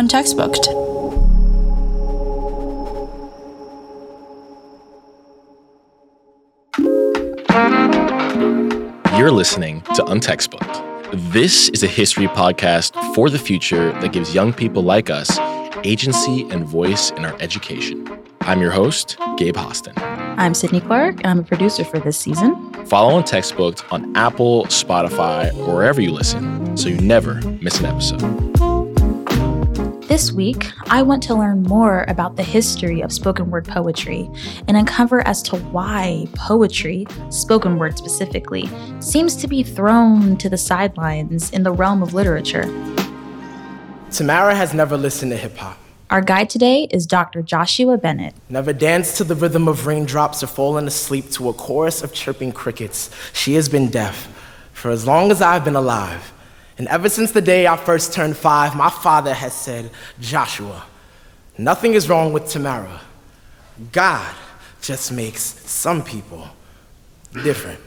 Untextbooked. You're listening to Untextbooked. This is a history podcast for the future that gives young people like us agency and voice in our education. I'm your host, Gabe Hostin. I'm Sydne Clarke, and I'm a producer for this season. Follow Untextbooked on Apple, Spotify, or wherever you listen so you never miss an episode. This week, I want to learn more about the history of spoken word poetry and uncover as to why poetry, spoken word specifically, seems to be thrown to the sidelines in the realm of literature. Tamara has never listened to hip hop. Our guide today is Dr. Joshua Bennett. Never danced to the rhythm of raindrops or fallen asleep to a chorus of chirping crickets. She has been deaf for as long as I've been alive. And ever since the day I first turned five, my father has said, Joshua, nothing is wrong with Tamara. God just makes some people different.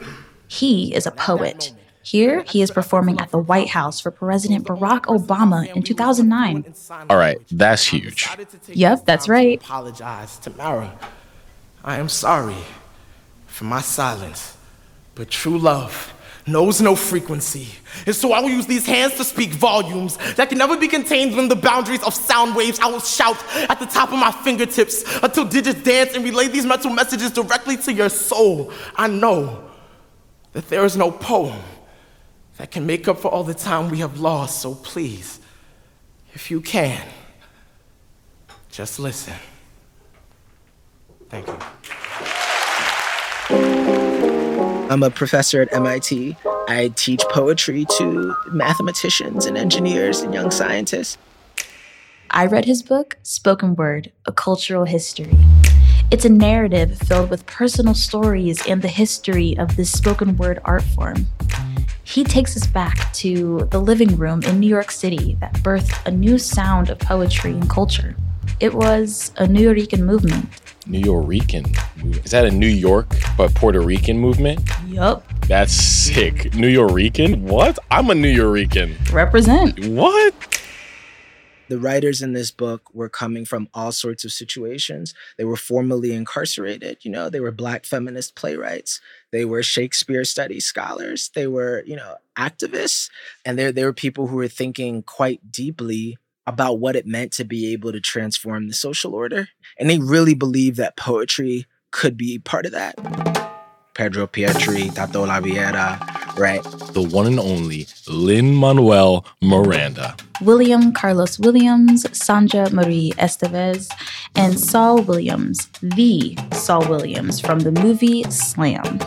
He is a poet. Here, he is performing at the White House for President Barack Obama in 2009. All right, that's huge. Yep, that's right. Apologize, Tamara. I am sorry for my silence, but true love knows no frequency. And so I will use these hands to speak volumes that can never be contained within the boundaries of sound waves. I will shout at the top of my fingertips until digits dance and relay these mental messages directly to your soul. I know that there is no poem that can make up for all the time we have lost. So please, if you can, just listen. Thank you. I'm a professor at MIT. I teach poetry to mathematicians and engineers and young scientists. I read his book, Spoken Word A Cultural History. It's a narrative filled with personal stories and the history of this spoken word art form. He takes us back to the living room in New York City that birthed a new sound of poetry and culture. It was a Nuyorican movement. Nuyorican. Is that a New York but Puerto Rican movement? Yup. That's sick. Nuyorican? What? I'm a Nuyorican. Represent. What? The writers in this book were coming from all sorts of situations. They were formerly incarcerated, you know, they were black feminist playwrights. They were Shakespeare studies scholars. They were, you know, activists. And there, there were people who were thinking quite deeply about what it meant to be able to transform the social order. And they really believed that poetry could be part of that. Pedro Pietri, Tato Laviera, right? The one and only Lin Manuel Miranda. William Carlos Williams, Sandra Marie Esteves, and Saul Williams, the Saul Williams from the movie Slam.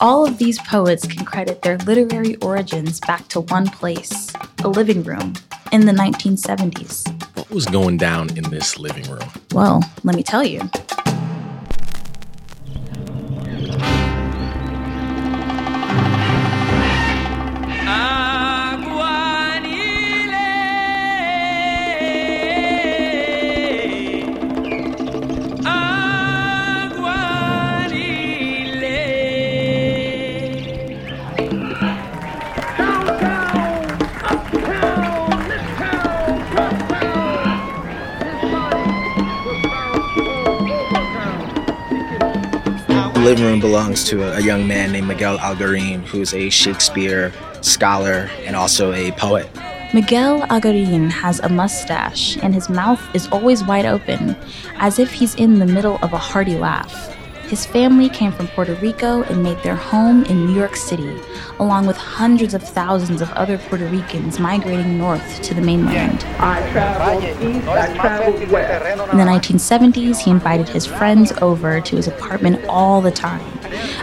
All of these poets can credit their literary origins back to one place a living room in the 1970s. What was going down in this living room? Well, let me tell you. Belongs to a, young man named Miguel Algarin, who's a Shakespeare scholar and also a poet. Miguel Algarin has a mustache, and his mouth is always wide open, as if he's in the middle of a hearty laugh. His family came from Puerto Rico and made their home in New York City, along with hundreds of thousands of other Puerto Ricans migrating north to the mainland. I traveled east, I traveled west. In the 1970s, he invited his friends over to his apartment all the time.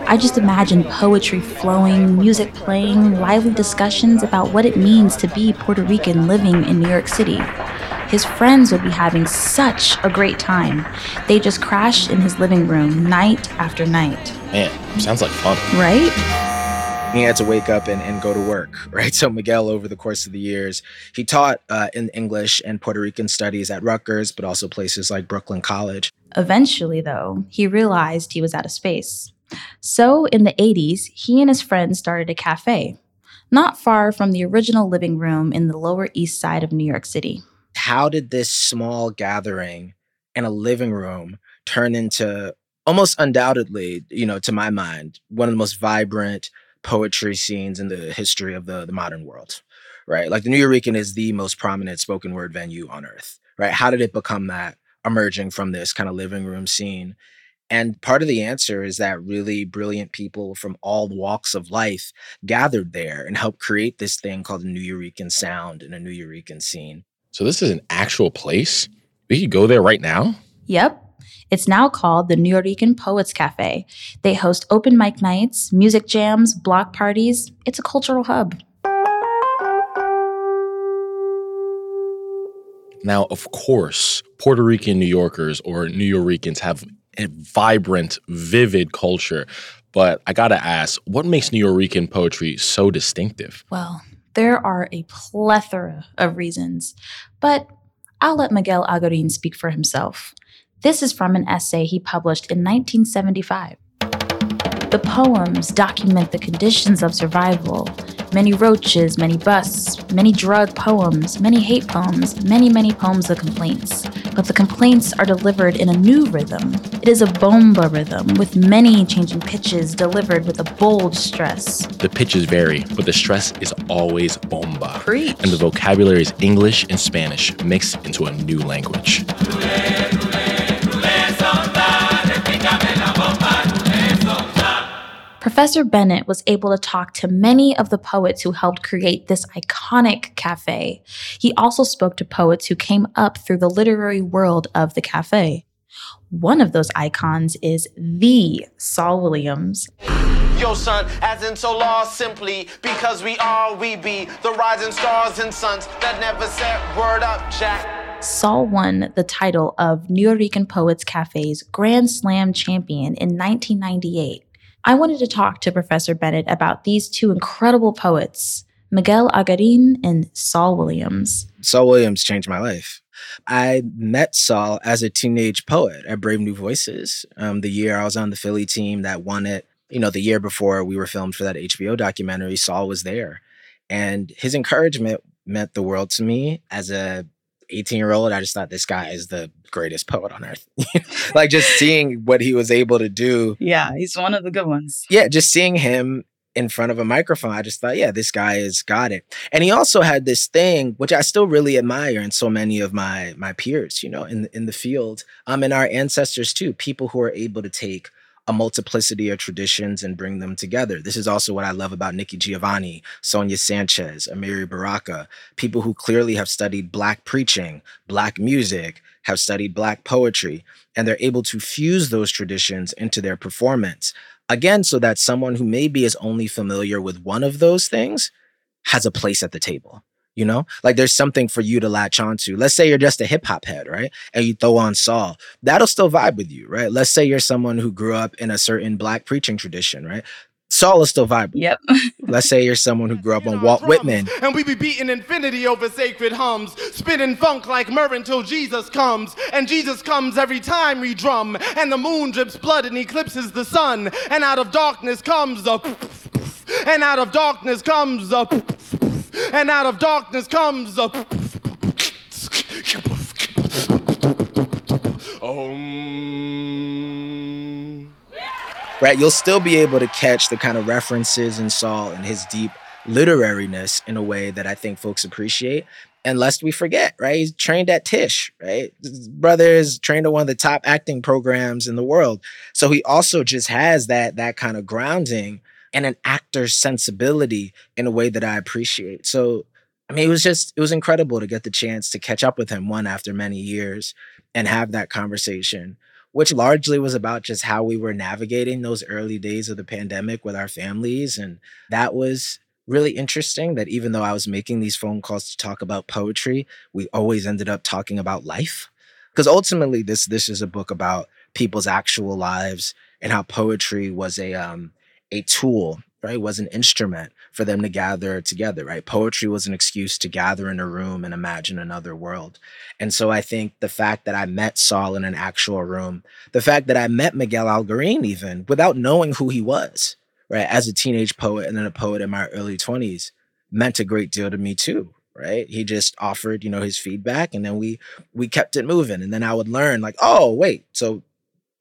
I just imagine poetry flowing, music playing, lively discussions about what it means to be Puerto Rican living in New York City. His friends would be having such a great time. They just crashed in his living room night after night. Man, sounds like fun. Right? He had to wake up and, and go to work, right? So Miguel, over the course of the years, he taught uh, in English and Puerto Rican studies at Rutgers, but also places like Brooklyn College. Eventually, though, he realized he was out of space. So, in the 80s, he and his friends started a cafe, not far from the original living room in the Lower East Side of New York City. How did this small gathering in a living room turn into almost undoubtedly, you know, to my mind, one of the most vibrant poetry scenes in the history of the, the modern world, right? Like the New Nuyorican is the most prominent spoken word venue on earth, right? How did it become that emerging from this kind of living room scene? And part of the answer is that really brilliant people from all walks of life gathered there and helped create this thing called a New Nuyorican sound and a New Nuyorican scene. So this is an actual place? We could go there right now? Yep. It's now called the Nuyorican Poets Cafe. They host open mic nights, music jams, block parties. It's a cultural hub. Now, of course, Puerto Rican New Yorkers or Nuyorican have a vibrant, vivid culture. But I gotta ask, what makes Nuyorican poetry so distinctive? Well, there are a plethora of reasons, but I'll let Miguel Algarin speak for himself. This is from an essay he published in 1975. The poems document the conditions of survival many roaches, many busts, many drug poems, many hate poems, many, many poems of complaints. But the complaints are delivered in a new rhythm. It is a bomba rhythm with many changing pitches delivered with a bold stress. The pitches vary, but the stress is always bomba. Preach. And the vocabulary is English and Spanish mixed into a new language. Professor Bennett was able to talk to many of the poets who helped create this iconic cafe. He also spoke to poets who came up through the literary world of the cafe. One of those icons is the Saul Williams. Yo, son, as in so lost simply because we are, we be the rising stars and suns that never set word up, Jack. Saul won the title of New Nuyorican Poets Cafe's Grand Slam champion in 1998. I wanted to talk to Professor Bennett about these two incredible poets, Miguel Algarin and Saul Williams. Saul Williams changed my life. I met Saul as a teenage poet at Brave New Voices. Um, the year I was on the Philly team that won it, you know, the year before we were filmed for that HBO documentary, Saul was there. And his encouragement meant the world to me as a 18 year old, I just thought this guy is the greatest poet on earth. like just seeing what he was able to do. Yeah, he's one of the good ones. Yeah, just seeing him in front of a microphone, I just thought, yeah, this guy has got it. And he also had this thing, which I still really admire in so many of my my peers, you know, in in the field, um, and our ancestors too, people who are able to take a multiplicity of traditions and bring them together. This is also what I love about Nikki Giovanni, Sonia Sanchez, Amiri Baraka, people who clearly have studied Black preaching, Black music, have studied Black poetry, and they're able to fuse those traditions into their performance. Again, so that someone who maybe is only familiar with one of those things has a place at the table. You know, like there's something for you to latch onto. Let's say you're just a hip hop head, right? And you throw on Saul. That'll still vibe with you, right? Let's say you're someone who grew up in a certain black preaching tradition, right? Saul is still vibing. Yep. Let's say you're someone who grew up on Walt Whitman. And we be beating infinity over sacred hums, spinning funk like myrrh until Jesus comes. And Jesus comes every time we drum. And the moon drips blood and eclipses the sun. And out of darkness comes a. And out of darkness comes a and out of darkness comes a. Right, you'll still be able to catch the kind of references in Saul and his deep literariness in a way that I think folks appreciate. And lest we forget, right? He's trained at Tisch, right? His brother is trained at one of the top acting programs in the world. So he also just has that that kind of grounding and an actor's sensibility in a way that I appreciate. So, I mean, it was just, it was incredible to get the chance to catch up with him one after many years and have that conversation, which largely was about just how we were navigating those early days of the pandemic with our families. And that was really interesting that even though I was making these phone calls to talk about poetry, we always ended up talking about life. Because ultimately, this this is a book about people's actual lives and how poetry was a um, a tool, right? Was an instrument for them to gather together, right? Poetry was an excuse to gather in a room and imagine another world. And so I think the fact that I met Saul in an actual room, the fact that I met Miguel Algarin even without knowing who he was, right? As a teenage poet and then a poet in my early 20s meant a great deal to me too. right? He just offered, you know, his feedback and then we we kept it moving. And then I would learn like, oh, wait, so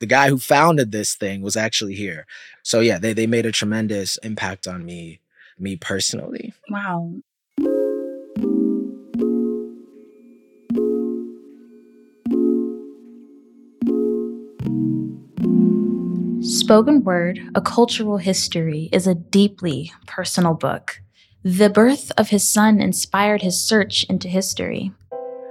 the guy who founded this thing was actually here. So yeah, they they made a tremendous impact on me me personally. Wow. Spoken Word, A Cultural History is a deeply personal book. The birth of his son inspired his search into history.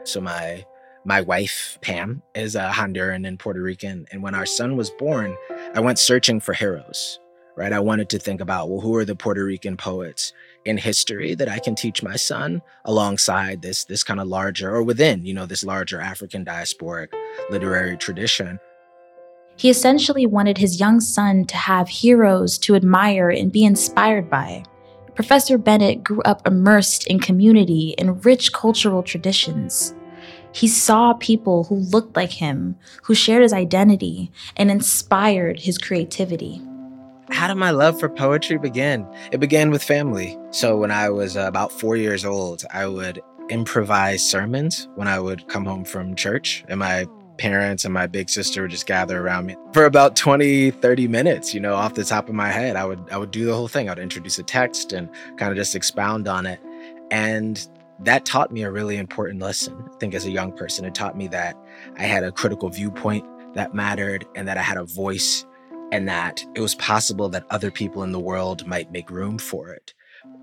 So my my wife Pam is a Honduran and Puerto Rican, and when our son was born, I went searching for heroes. Right, I wanted to think about well, who are the Puerto Rican poets in history that I can teach my son alongside this this kind of larger or within you know this larger African diasporic literary tradition. He essentially wanted his young son to have heroes to admire and be inspired by. Professor Bennett grew up immersed in community and rich cultural traditions. He saw people who looked like him, who shared his identity, and inspired his creativity. How did my love for poetry begin? It began with family. So, when I was about four years old, I would improvise sermons when I would come home from church, and my parents and my big sister would just gather around me for about 20 30 minutes you know off the top of my head i would i would do the whole thing i'd introduce a text and kind of just expound on it and that taught me a really important lesson i think as a young person. It taught me that i had a critical viewpoint that mattered and that i had a voice and that it was possible that other people in the world might make room for it.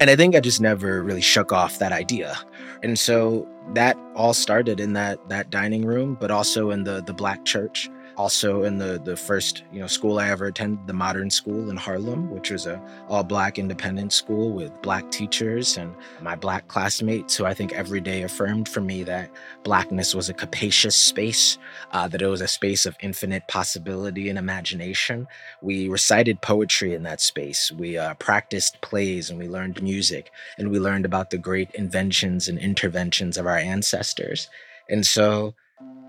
And I think I just never really shook off that idea. And so that all started in that that dining room, but also in the the black church also in the the first you know school I ever attended, the Modern School in Harlem, which was a all black independent school with black teachers and my black classmates who I think every day affirmed for me that blackness was a capacious space, uh, that it was a space of infinite possibility and imagination. We recited poetry in that space. We uh, practiced plays and we learned music and we learned about the great inventions and interventions of our ancestors. And so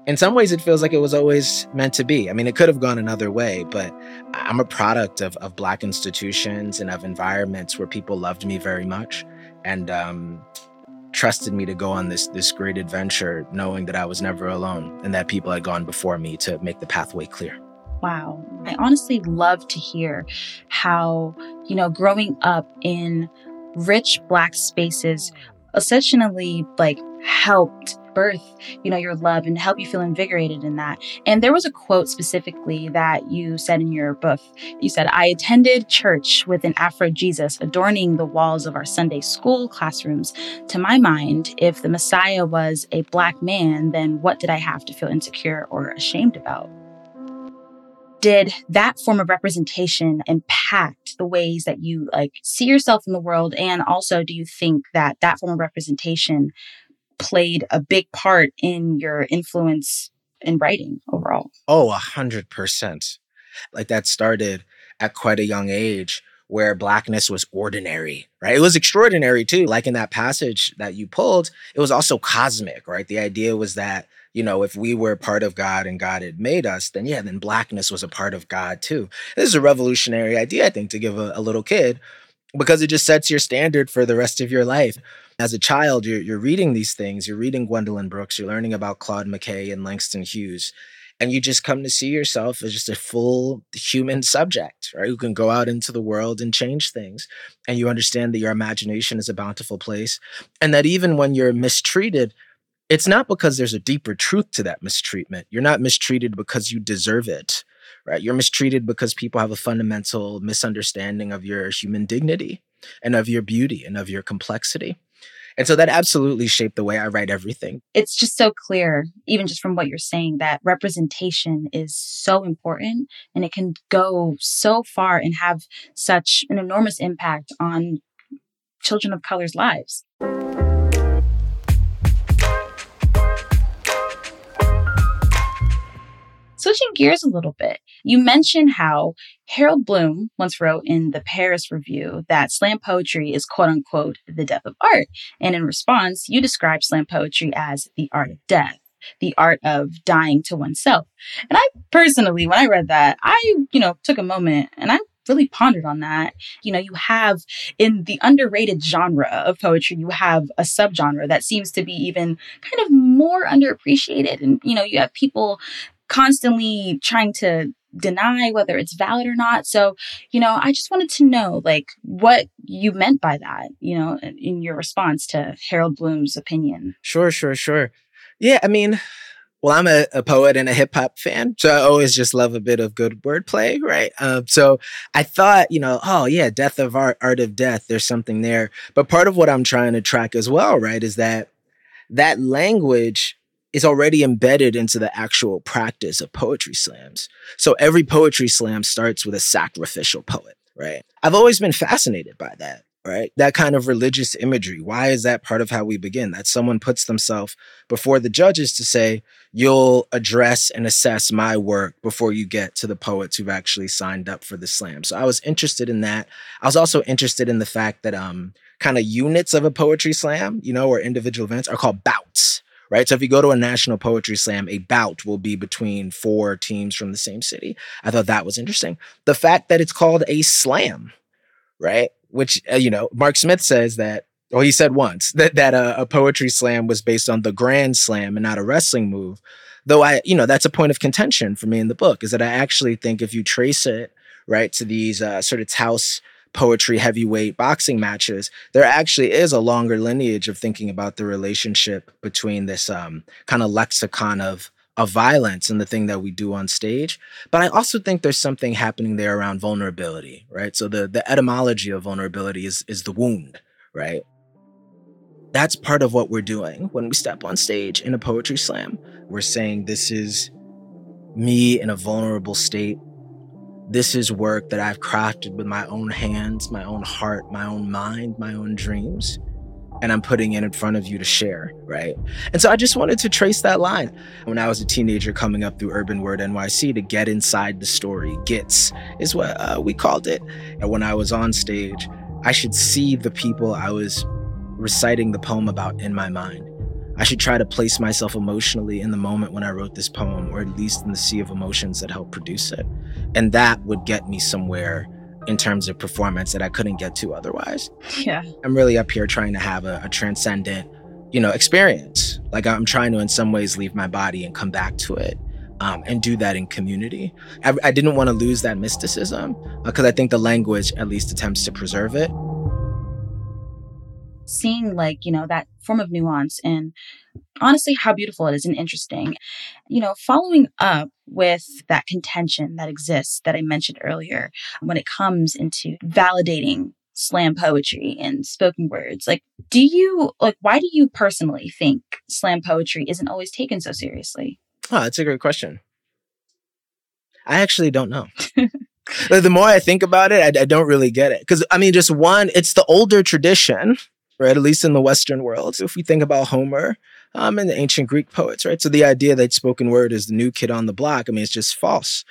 in some ways it feels like it was always meant to be. I mean, it could have gone another way, but I'm a product of, of Black institutions and of environments where people loved me very much and um, trusted me to go on this, this great adventure, knowing that I was never alone and that people had gone before me to make the pathway clear. Wow. I honestly love to hear how, you know, growing up in rich Black spaces essentially like helped birth, you know, your love and help you feel invigorated in that. And there was a quote specifically that you said in your book. You said, I attended church with an Afro Jesus adorning the walls of our Sunday school classrooms. To my mind, if the Messiah was a black man, then what did I have to feel insecure or ashamed about? did that form of representation impact the ways that you like see yourself in the world and also do you think that that form of representation played a big part in your influence in writing overall? Oh, a hundred percent. Like that started at quite a young age where blackness was ordinary, right? It was extraordinary too. Like in that passage that you pulled, it was also cosmic, right? The idea was that, you know, if we were part of God and God had made us, then yeah, then blackness was a part of God too. This is a revolutionary idea, I think, to give a, a little kid because it just sets your standard for the rest of your life. As a child, you're, you're reading these things, you're reading Gwendolyn Brooks, you're learning about Claude McKay and Langston Hughes, and you just come to see yourself as just a full human subject, right? Who can go out into the world and change things. And you understand that your imagination is a bountiful place, and that even when you're mistreated, it's not because there's a deeper truth to that mistreatment. You're not mistreated because you deserve it right? You're mistreated because people have a fundamental misunderstanding of your human dignity and of your beauty and of your complexity. And so that absolutely shaped the way I write everything. It's just so clear, even just from what you're saying, that representation is so important and it can go so far and have such an enormous impact on children of color's lives. Switching gears a little bit, you mentioned how Harold Bloom once wrote in the Paris Review that slam poetry is quote unquote the death of art. And in response, you described slam poetry as the art of death the art of dying to oneself. And I personally, when I read that, I, you know, took a moment and I really pondered on that. You know, you have in the underrated genre of poetry, you have a subgenre that seems to be even kind of more underappreciated. And, you know, you have people constantly trying to deny whether it's valid or not. So, you know, I just wanted to know like what you meant by that, you know, in your response to Harold Bloom's opinion. Sure, sure, sure. Yeah, I mean, well, I'm a, a poet and a hip hop fan, so I always just love a bit of good wordplay, right? Um, so I thought, you know, oh yeah, death of art, art of death. There's something there. But part of what I'm trying to track as well, right, is that that language is already embedded into the actual practice of poetry slams. So every poetry slam starts with a sacrificial poet, right? I've always been fascinated by that right? That kind of religious imagery. Why is that part of how we begin? That someone puts themselves before the judges to say, you'll address and assess my work before you get to the poets who've actually signed up for the slam. So I was interested in that. I was also interested in the fact that um kind of units of a poetry slam, you know, or individual events are called bouts. Right. So if you go to a national poetry slam, a bout will be between four teams from the same city. I thought that was interesting. The fact that it's called a slam, right? which uh, you know Marc Smith says that well he said once that that uh, a poetry slam was based on the grand slam and not a wrestling move though I you know that's a point of contention for me in the book is that I actually think if you trace it right to these uh, sort of Taos poetry heavyweight boxing matches there actually is a longer lineage of thinking about the relationship between this um, kind of lexicon of of violence and the thing that we do on stage. But I also think there's something happening there around vulnerability, right? So the the etymology of vulnerability is is the wound, right? That's part of what we're doing when we step on stage in a poetry slam. We're saying this is me in a vulnerable state. This is work that I've crafted with my own hands, my own heart, my own mind, my own dreams and I'm putting it in front of you to share, right? And so I just wanted to trace that line. When I was a teenager coming up through Urban Word NYC to get inside the story, gets is what uh, we called it. And when I was on stage, I should see the people I was reciting the poem about in my mind. I should try to place myself emotionally in the moment when I wrote this poem, or at least in the sea of emotions that helped produce it. And that would get me somewhere in terms of performance that I couldn't get to otherwise. Yeah. I'm really up here trying to have a, a transcendent, you know, experience. Like I'm trying to, in some ways, leave my body and come back to it. Um, and do that in community. I, I didn't want to lose that mysticism because uh, I think the language at least attempts to preserve it seeing like you know that form of nuance and honestly how beautiful it is and interesting. You know following up with that contention that exists that i mentioned earlier when it comes into validating slam poetry and spoken words like do you like why do you personally think slam poetry isn't always taken so seriously? Oh that's a great question. I actually don't know. The more I think about it, I, I don't really get it. Because, I mean, just one, it's the older tradition right? At least in the Western world. If we think about Homer um, and the ancient Greek poets, right? So the idea that spoken word is the new kid on the block, I mean, it's just false,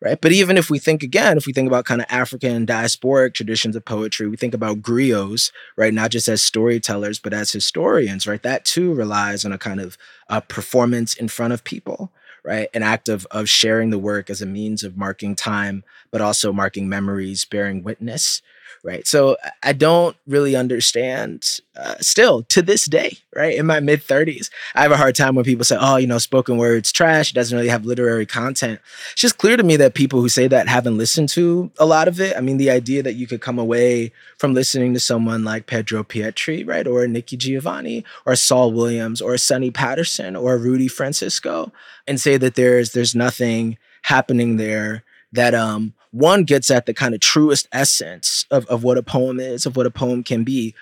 right? But even if we think again, if we think about kind of African diasporic traditions of poetry, we think about griots, right? Not just as storytellers, but as historians, right? That too relies on a kind of a performance in front of people, right? An act of, of sharing the work as a means of marking time, but also marking memories, bearing witness, right? So I don't really understand uh, still to this day, right? In my mid 30s, I have a hard time when people say, oh, you know, spoken word's trash. It doesn't really have literary content. It's just clear to me that people who say that haven't listened to a lot of it. I mean, the idea that you could come away from listening to someone like Pedro Pietri, right? Or Nikki Giovanni or Saul Williams or Sunni Patterson or Rudy Francisco and say that there's there's nothing happening there that um one gets at the kind of truest essence of, of what a poem is, of what a poem can be,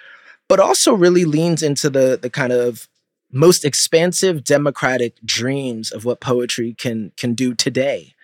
but also really leans into the the kind of most expansive democratic dreams of what poetry can can do today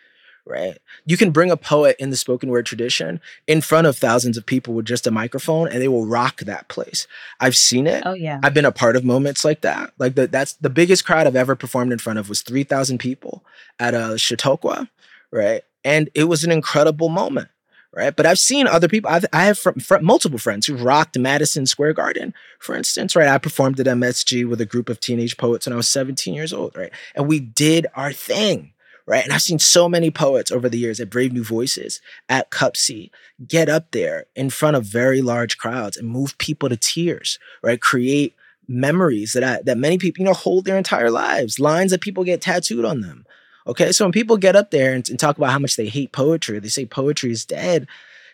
right? You can bring a poet in the spoken word tradition in front of thousands of people with just a microphone and they will rock that place. I've seen it. Oh yeah. I've been a part of moments like that. Like the, that's the biggest crowd i've ever performed in front of was 3000 people at a chautauqua right and it was an incredible moment right but i've seen other people I've, I have from, from multiple friends who rocked madison square garden for instance right i performed at msg with a group of teenage poets when i was 17 years old right and we did our thing right? And I've seen so many poets over the years at Brave New Voices, at CUPSI, get up there in front of very large crowds and move people to tears, right? Create memories that I, that many people, you know, hold their entire lives, lines that people get tattooed on them. Okay, so when people get up there and, and talk about how much they hate poetry, they say poetry is dead,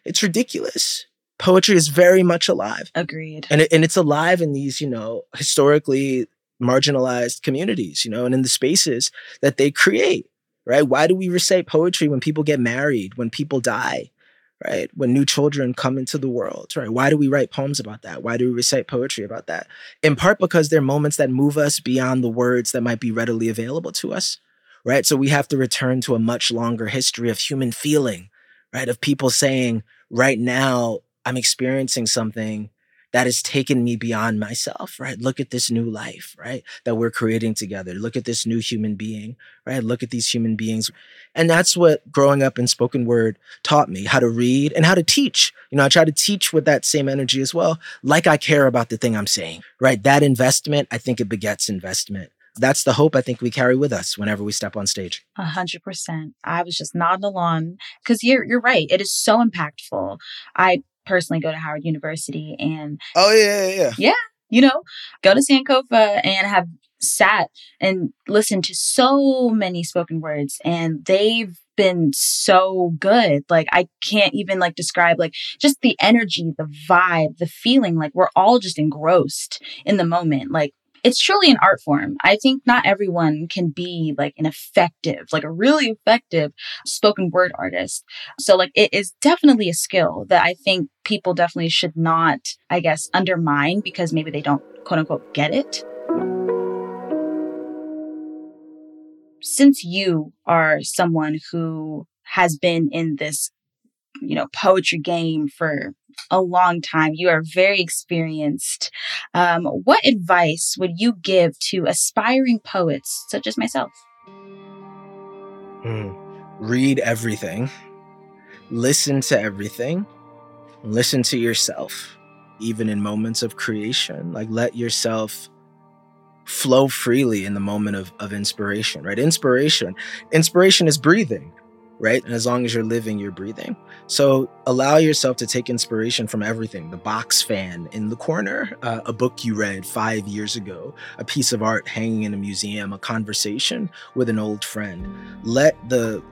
it's ridiculous. Poetry is very much alive. Agreed. And, it, and it's alive in these, you know, historically marginalized communities, you know, and in the spaces that they create, right? Why do we recite poetry when people get married, when people die, right? When new children come into the world, right? Why do we write poems about that? Why do we recite poetry about that? In part because they're moments that move us beyond the words that might be readily available to us, right? So we have to return to a much longer history of human feeling, right? Of people saying, right now, I'm experiencing something that has taken me beyond myself, right? Look at this new life, right? That we're creating together. Look at this new human being, right? Look at these human beings. And that's what growing up in spoken word taught me how to read and how to teach. You know, I try to teach with that same energy as well, like I care about the thing I'm saying, right? That investment, I think it begets investment that's the hope I think we carry with us whenever we step on stage. A hundred percent. I was just nodding along because you're you're right. It is so impactful. I personally go to Howard University and oh yeah, yeah, yeah. Yeah. You know, go to Sankofa and have sat and listened to so many spoken words and they've been so good. Like I can't even like describe like just the energy, the vibe, the feeling. Like we're all just engrossed in the moment. Like it's truly an art form. I think not everyone can be like an effective, like a really effective spoken word artist. So like it is definitely a skill that I think people definitely should not, I guess, undermine because maybe they don't quote unquote get it. Since you are someone who has been in this you know poetry game for a long time. You are very experienced. Um, what advice would you give to aspiring poets such as myself? Hmm. Read everything, listen to everything, listen to yourself, even in moments of creation. Like, let yourself flow freely in the moment of, of inspiration, right? Inspiration. Inspiration is breathing right? And as long as you're living, you're breathing. So allow yourself to take inspiration from everything the box fan in the corner, uh, a book you read five years ago, a piece of art hanging in a museum, a conversation with an old friend. Let the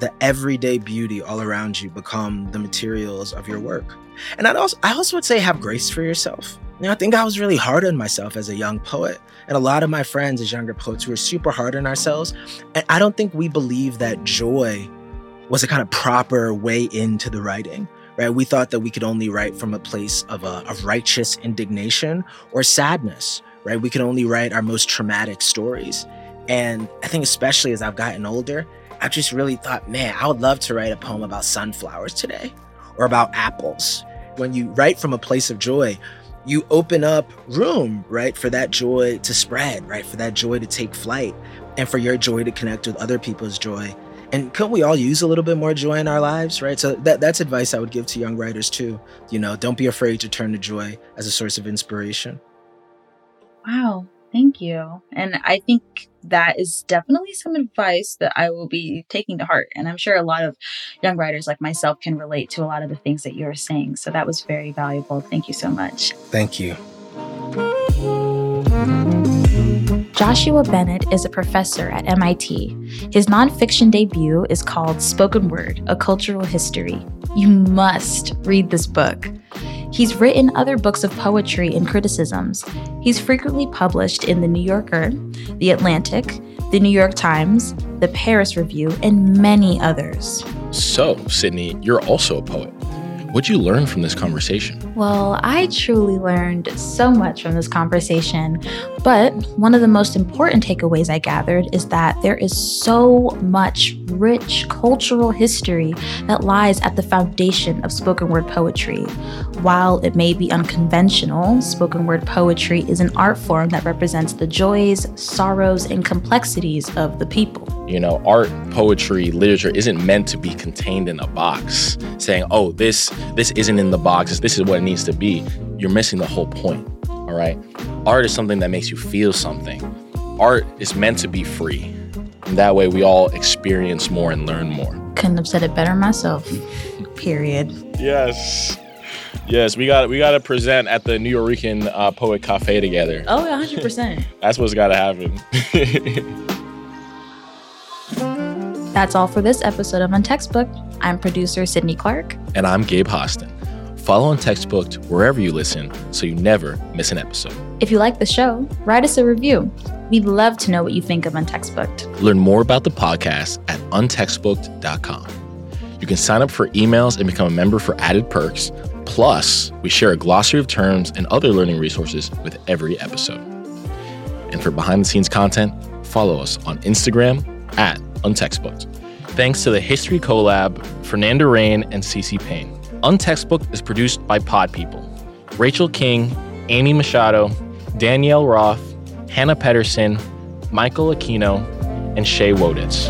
the everyday beauty all around you become the materials of your work. And I'd also I also would say have grace for yourself. You know, I think I was really hard on myself as a young poet. And a lot of my friends as younger poets were super hard on ourselves. And I don't think we believe that joy was a kind of proper way into the writing right? We thought that we could only write from a place of, a, of righteous indignation or sadness right? We could only write our most traumatic stories. And i think especially as i've gotten older i've just really thought man i would love to write a poem about sunflowers today or about apples. When you write from a place of joy you open up room right for that joy to spread right for that joy to take flight and for your joy to connect with other people's joy and couldn't we all use a little bit more joy in our lives right? So that, that's advice i would give to young writers too. You know don't be afraid to turn to joy as a source of inspiration. Wow thank you. And i think that is definitely some advice that i will be taking to heart. And i'm sure a lot of young writers like myself can relate to a lot of the things that you're saying. So that was very valuable. Thank you so much. Thank you Joshua Bennett is a professor at MIT. His nonfiction debut is called Spoken Word A Cultural History. You must read this book. He's written other books of poetry and criticisms. He's frequently published in The New Yorker, The Atlantic, The New York Times, The Paris Review, and many others. So, Sydne, you're also a poet. What'd you learn from this conversation? Well, I truly learned so much from this conversation. But one of the most important takeaways I gathered is that there is so much rich cultural history that lies at the foundation of spoken word poetry. While it may be unconventional, spoken word poetry is an art form that represents the joys, sorrows, and complexities of the people. You know, art, poetry, literature isn't meant to be contained in a box, saying, "Oh, this this isn't in the box. This is what it needs to be." You're missing the whole point. All right? Art is something that makes you feel something. Art is meant to be free. And that way we all experience more and learn more. Couldn't have said it better myself. Period. Yes. Yes, we got we got to present at the Nuyorican uh, Poet Cafe together. Oh, 100%. That's what's got to happen. That's all for this episode of Untextbook. I'm producer Sydne Clarke. and I'm Gabe Hostin. Follow Untextbooked wherever you listen so you never miss an episode. If you like the show, write us a review. We'd love to know what you think of Untextbooked. Learn more about the podcast at untextbooked.com. You can sign up for emails and become a member for added perks. Plus, we share a glossary of terms and other learning resources with every episode. And for behind the scenes content, follow us on Instagram at untextbooked. Thanks to the History Collab, Fernanda Rain, and Cece Payne. Untextbooked is produced by Pod People. Rachel King, Amy Machado, Danielle Roth, Hannah Pedersen, Michael Aquino, and Shay Woditz.